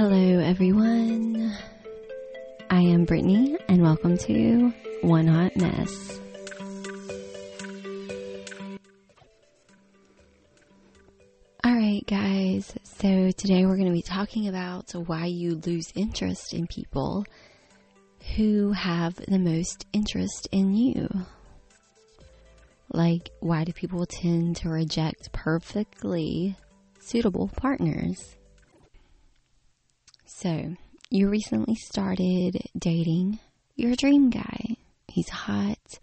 Hello, everyone. I am Brittany, and welcome to One Hot Mess. Alright, guys, so today we're going to be talking about why you lose interest in people who have the most interest in you. Like, why do people tend to reject perfectly suitable partners? So, you recently started dating your dream guy. He's hot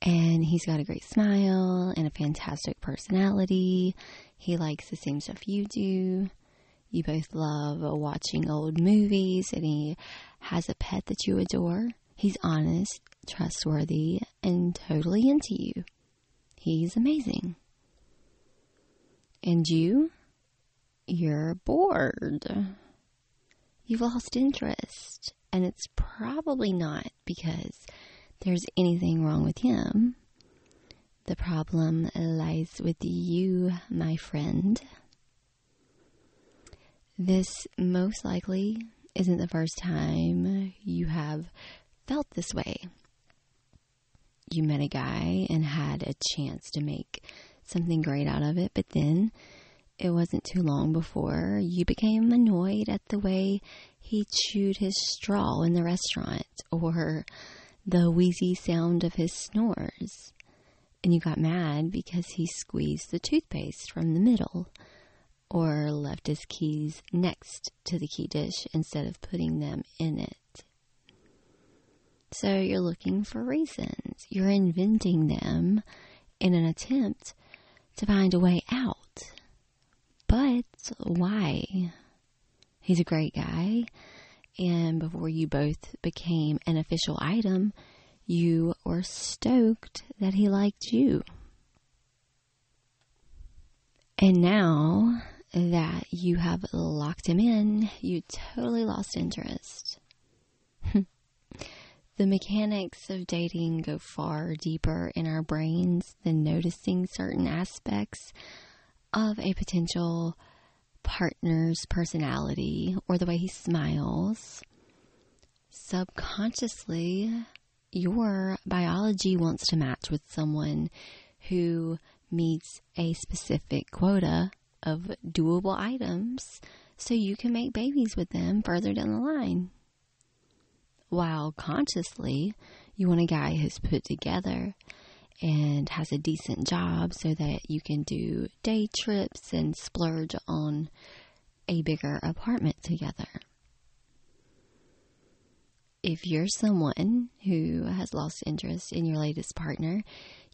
and he's got a great smile and a fantastic personality. He likes the same stuff you do. You both love watching old movies and he has a pet that you adore. He's honest, trustworthy, and totally into you. He's amazing. And you? You're bored you've lost interest. And it's probably not because there's anything wrong with him. The problem lies with you, my friend. This most likely isn't the first time you have felt this way. You met a guy and had a chance to make something great out of it, but then it wasn't too long before you became annoyed at the way he chewed his straw in the restaurant or the wheezy sound of his snores. And you got mad because he squeezed the toothpaste from the middle or left his keys next to the key dish instead of putting them in it. So you're looking for reasons. You're inventing them in an attempt to find a way out. But why? He's a great guy. And before you both became an official item, you were stoked that he liked you. And now that you have locked him in, you totally lost interest. the mechanics of dating go far deeper in our brains than noticing certain aspects of a potential partner's personality or the way he smiles, subconsciously, your biology wants to match with someone who meets a specific quota of doable items so you can make babies with them further down the line. While consciously, you want a guy who's put together and has a decent job so that you can do day trips and splurge on a bigger apartment together. If you're someone who has lost interest in your latest partner,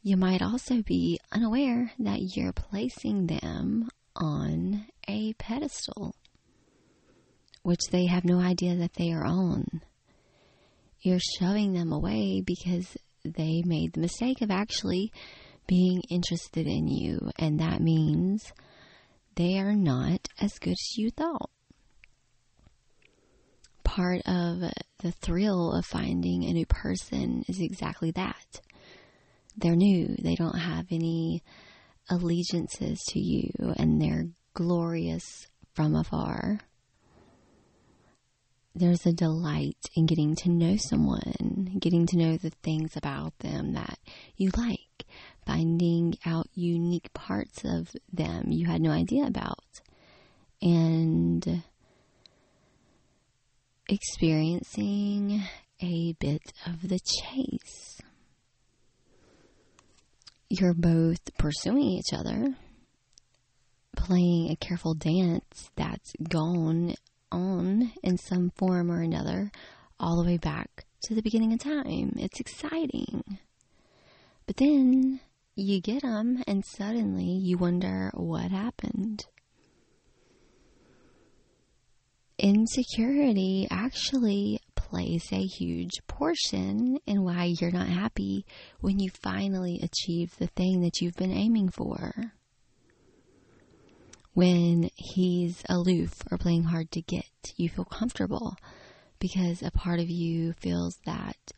you might also be unaware that you're placing them on a pedestal, which they have no idea that they are on. You're shoving them away because they made the mistake of actually being interested in you, and that means they are not as good as you thought. Part of the thrill of finding a new person is exactly that. They're new, they don't have any allegiances to you, and they're glorious from afar there's a delight in getting to know someone, getting to know the things about them that you like, finding out unique parts of them you had no idea about, and experiencing a bit of the chase. You're both pursuing each other, playing a careful dance that's gone on in some form or another all the way back to the beginning of time. It's exciting. But then you get them and suddenly you wonder what happened. Insecurity actually plays a huge portion in why you're not happy when you finally achieve the thing that you've been aiming for when he's aloof or playing hard to get, you feel comfortable because a part of you feels that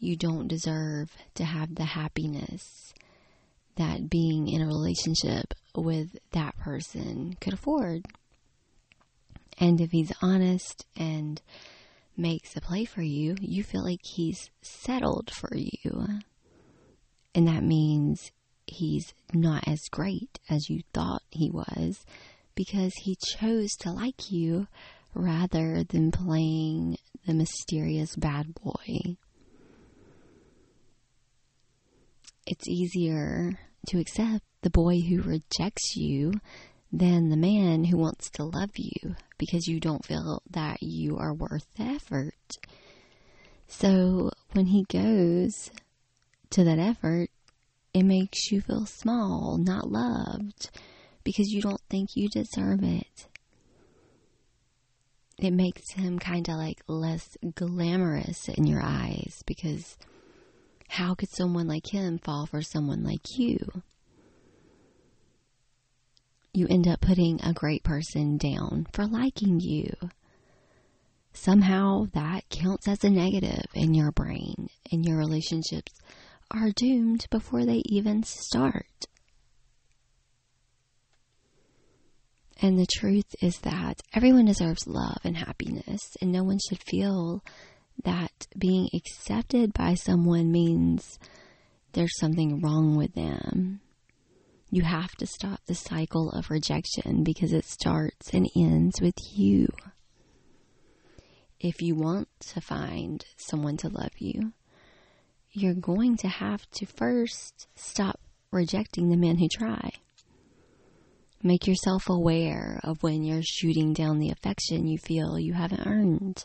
you don't deserve to have the happiness that being in a relationship with that person could afford. And if he's honest and makes a play for you, you feel like he's settled for you. And that means he's not as great as you thought he was because he chose to like you rather than playing the mysterious bad boy. It's easier to accept the boy who rejects you than the man who wants to love you because you don't feel that you are worth the effort. So when he goes to that effort, it makes you feel small, not loved, because you don't think you deserve it. It makes him kind of like less glamorous in your eyes because how could someone like him fall for someone like you? you end up putting a great person down for liking you. Somehow that counts as a negative in your brain, and your relationships are doomed before they even start. And the truth is that everyone deserves love and happiness, and no one should feel that being accepted by someone means there's something wrong with them. You have to stop the cycle of rejection because it starts and ends with you. If you want to find someone to love you, you're going to have to first stop rejecting the men who try. Make yourself aware of when you're shooting down the affection you feel you haven't earned.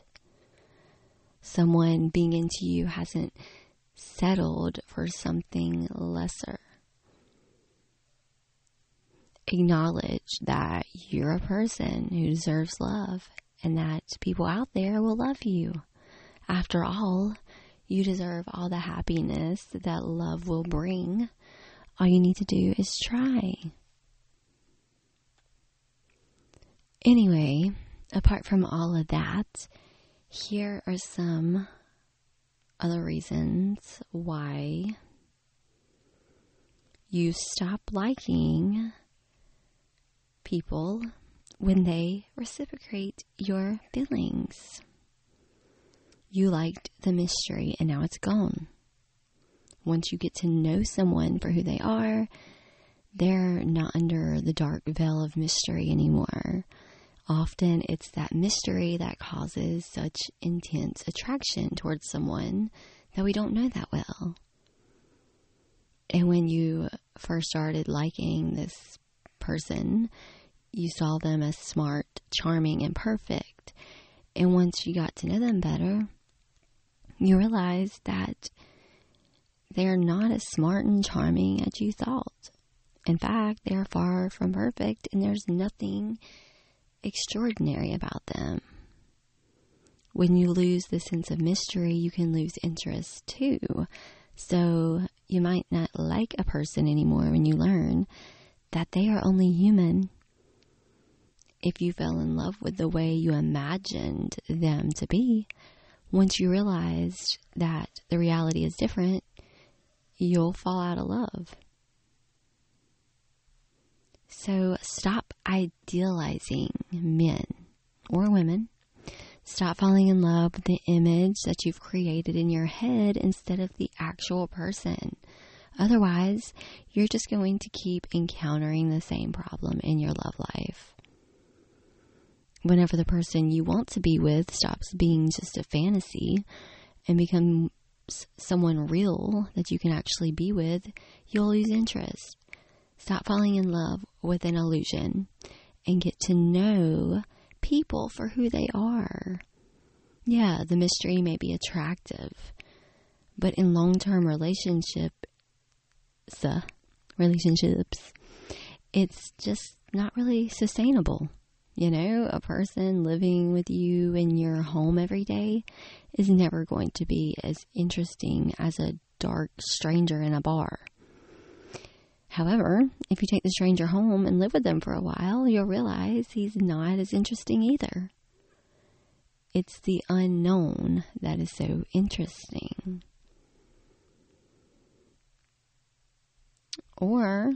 Someone being into you hasn't settled for something lesser acknowledge that you're a person who deserves love and that people out there will love you. After all, you deserve all the happiness that love will bring. All you need to do is try. Anyway, apart from all of that, here are some other reasons why you stop liking people when they reciprocate your feelings. You liked the mystery and now it's gone. Once you get to know someone for who they are, they're not under the dark veil of mystery anymore. Often it's that mystery that causes such intense attraction towards someone that we don't know that well. And when you first started liking this person, you saw them as smart, charming, and perfect. And once you got to know them better, you realize that they're not as smart and charming as you thought. In fact, they are far from perfect, and there's nothing extraordinary about them. When you lose the sense of mystery, you can lose interest too. So you might not like a person anymore when you learn that they are only human. If you fell in love with the way you imagined them to be, once you realize that the reality is different, you'll fall out of love. So stop idealizing men or women. Stop falling in love with the image that you've created in your head instead of the actual person. Otherwise, you're just going to keep encountering the same problem in your love life. Whenever the person you want to be with stops being just a fantasy and becomes someone real that you can actually be with, you'll lose interest. Stop falling in love with an illusion and get to know people for who they are. Yeah, the mystery may be attractive, but in long term relationship, relationships, it's just not really sustainable. You know, a person living with you in your home every day is never going to be as interesting as a dark stranger in a bar. However, if you take the stranger home and live with them for a while, you'll realize he's not as interesting either. It's the unknown that is so interesting. Or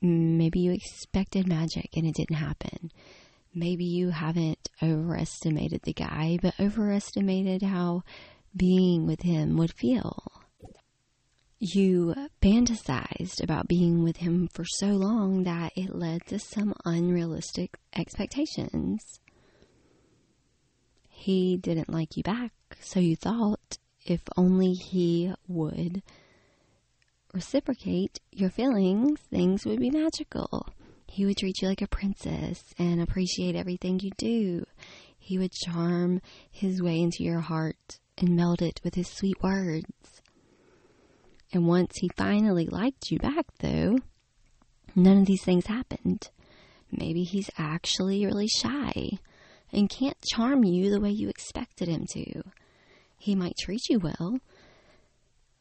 maybe you expected magic and it didn't happen. Maybe you haven't overestimated the guy, but overestimated how being with him would feel. You fantasized about being with him for so long that it led to some unrealistic expectations. He didn't like you back, so you thought if only he would reciprocate your feelings, things would be magical. He would treat you like a princess and appreciate everything you do. He would charm his way into your heart and melt it with his sweet words. And once he finally liked you back, though, none of these things happened. Maybe he's actually really shy and can't charm you the way you expected him to. He might treat you well,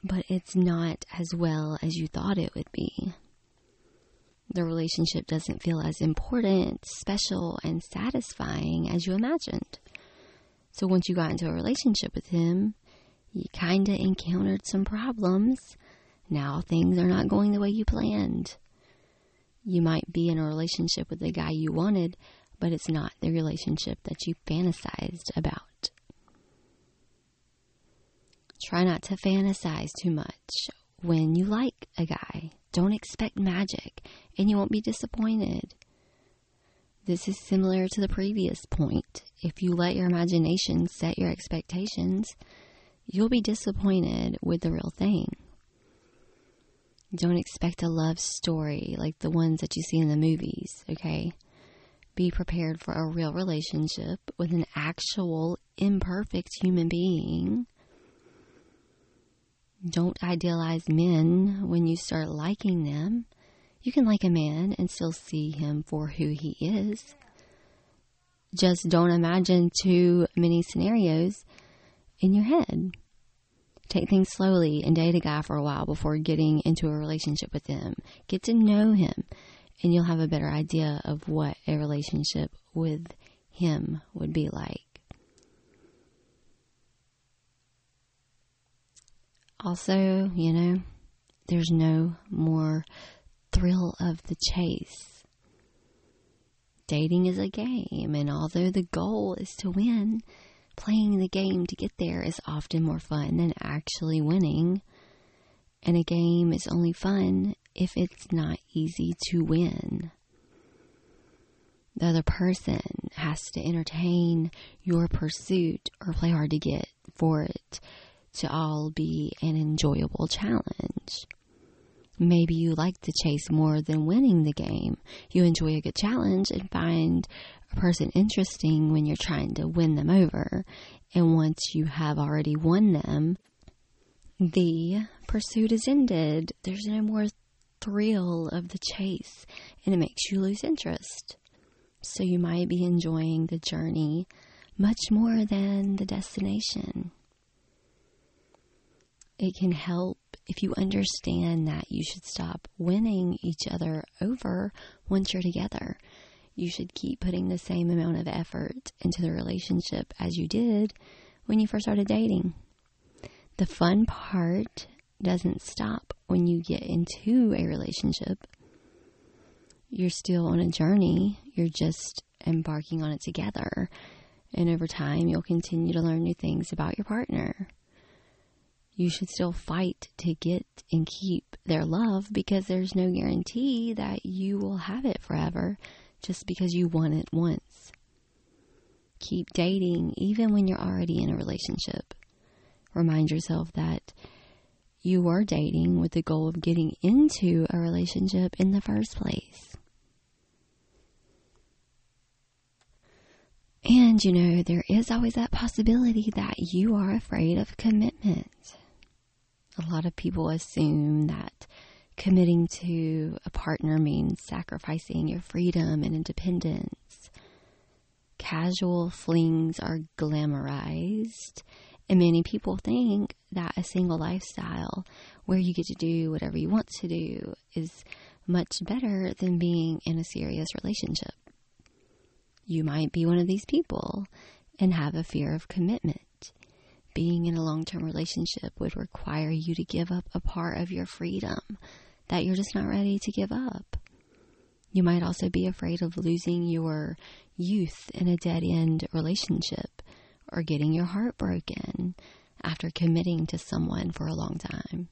but it's not as well as you thought it would be. The relationship doesn't feel as important, special, and satisfying as you imagined. So once you got into a relationship with him, you kinda encountered some problems. Now things are not going the way you planned. You might be in a relationship with the guy you wanted, but it's not the relationship that you fantasized about. Try not to fantasize too much when you like a guy. Don't expect magic, and you won't be disappointed. This is similar to the previous point. If you let your imagination set your expectations, you'll be disappointed with the real thing. Don't expect a love story like the ones that you see in the movies, okay? Be prepared for a real relationship with an actual imperfect human being don't idealize men when you start liking them. You can like a man and still see him for who he is. Just don't imagine too many scenarios in your head. Take things slowly and date a guy for a while before getting into a relationship with him. Get to know him, and you'll have a better idea of what a relationship with him would be like. Also, you know, there's no more thrill of the chase. Dating is a game, and although the goal is to win, playing the game to get there is often more fun than actually winning. And a game is only fun if it's not easy to win. The other person has to entertain your pursuit or play hard to get for it to all be an enjoyable challenge. Maybe you like the chase more than winning the game. You enjoy a good challenge and find a person interesting when you're trying to win them over. And once you have already won them, the pursuit is ended. There's no more thrill of the chase and it makes you lose interest. So you might be enjoying the journey much more than the destination. It can help if you understand that you should stop winning each other over once you're together. You should keep putting the same amount of effort into the relationship as you did when you first started dating. The fun part doesn't stop when you get into a relationship. You're still on a journey, you're just embarking on it together. And over time, you'll continue to learn new things about your partner you should still fight to get and keep their love because there's no guarantee that you will have it forever just because you want it once. Keep dating even when you're already in a relationship. Remind yourself that you were dating with the goal of getting into a relationship in the first place. And you know, there is always that possibility that you are afraid of commitment a lot of people assume that committing to a partner means sacrificing your freedom and independence. Casual flings are glamorized, and many people think that a single lifestyle where you get to do whatever you want to do is much better than being in a serious relationship. You might be one of these people and have a fear of commitment being in a long term relationship would require you to give up a part of your freedom that you're just not ready to give up. You might also be afraid of losing your youth in a dead end relationship or getting your heart broken after committing to someone for a long time.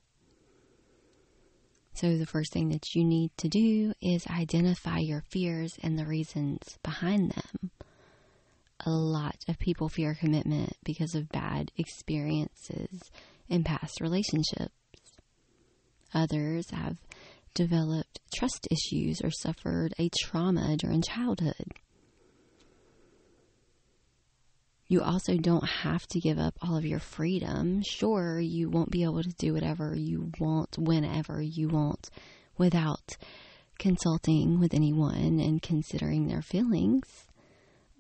So, the first thing that you need to do is identify your fears and the reasons behind them. A lot of people fear commitment because of bad experiences in past relationships. Others have developed trust issues or suffered a trauma during childhood. You also don't have to give up all of your freedom. Sure, you won't be able to do whatever you want whenever you want without consulting with anyone and considering their feelings.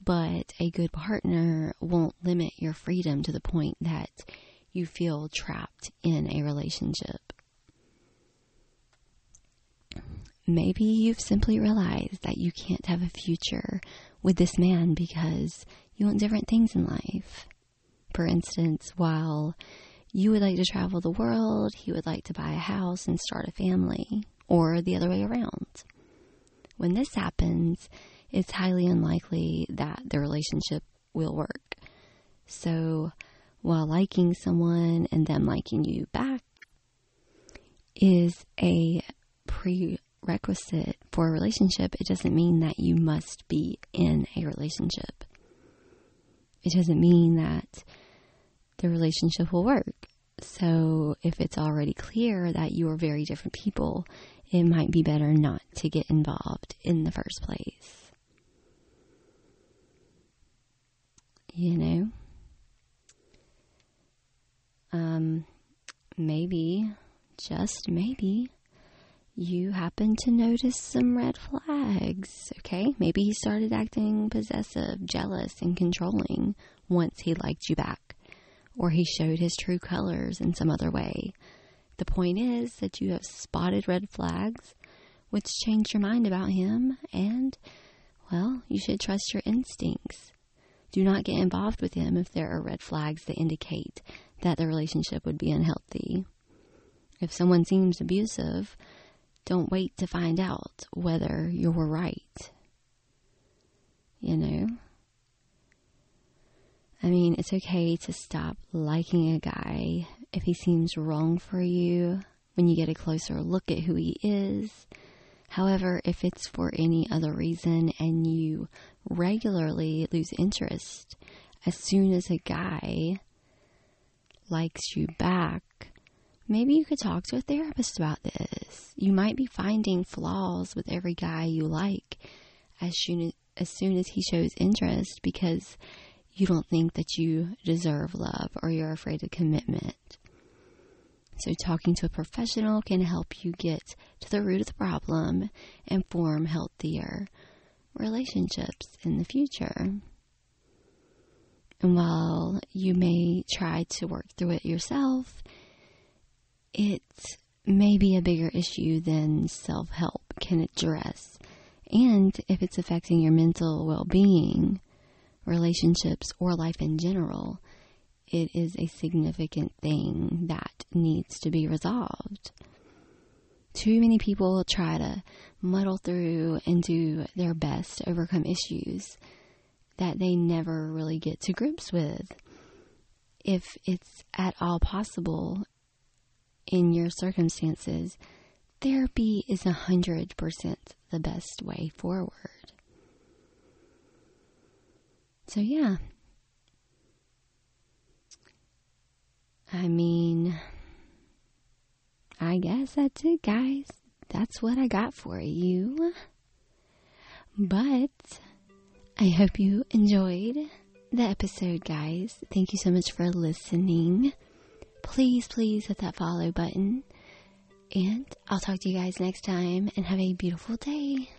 But a good partner won't limit your freedom to the point that you feel trapped in a relationship. Maybe you've simply realized that you can't have a future with this man because you want different things in life. For instance, while you would like to travel the world, he would like to buy a house and start a family, or the other way around. When this happens, it's highly unlikely that the relationship will work. So, while liking someone and them liking you back is a prerequisite for a relationship, it doesn't mean that you must be in a relationship it doesn't mean that the relationship will work. So if it's already clear that you are very different people, it might be better not to get involved in the first place. You know? Um, maybe, just maybe, you happen to notice some red flags, okay? Maybe he started acting possessive, jealous, and controlling once he liked you back, or he showed his true colors in some other way. The point is that you have spotted red flags, which changed your mind about him, and, well, you should trust your instincts. Do not get involved with him if there are red flags that indicate that the relationship would be unhealthy. If someone seems abusive, don't wait to find out whether you're right. You know? I mean, it's okay to stop liking a guy if he seems wrong for you when you get a closer look at who he is. However, if it's for any other reason and you regularly lose interest as soon as a guy likes you back, Maybe you could talk to a therapist about this. You might be finding flaws with every guy you like as soon as, as soon as he shows interest because you don't think that you deserve love or you're afraid of commitment. So, talking to a professional can help you get to the root of the problem and form healthier relationships in the future. And while you may try to work through it yourself, it may be a bigger issue than self help can address. And if it's affecting your mental well being, relationships, or life in general, it is a significant thing that needs to be resolved. Too many people try to muddle through and do their best to overcome issues that they never really get to grips with. If it's at all possible, in your circumstances, therapy is 100% the best way forward. So, yeah. I mean, I guess that's it, guys. That's what I got for you. But I hope you enjoyed the episode, guys. Thank you so much for listening please, please hit that follow button. And I'll talk to you guys next time and have a beautiful day.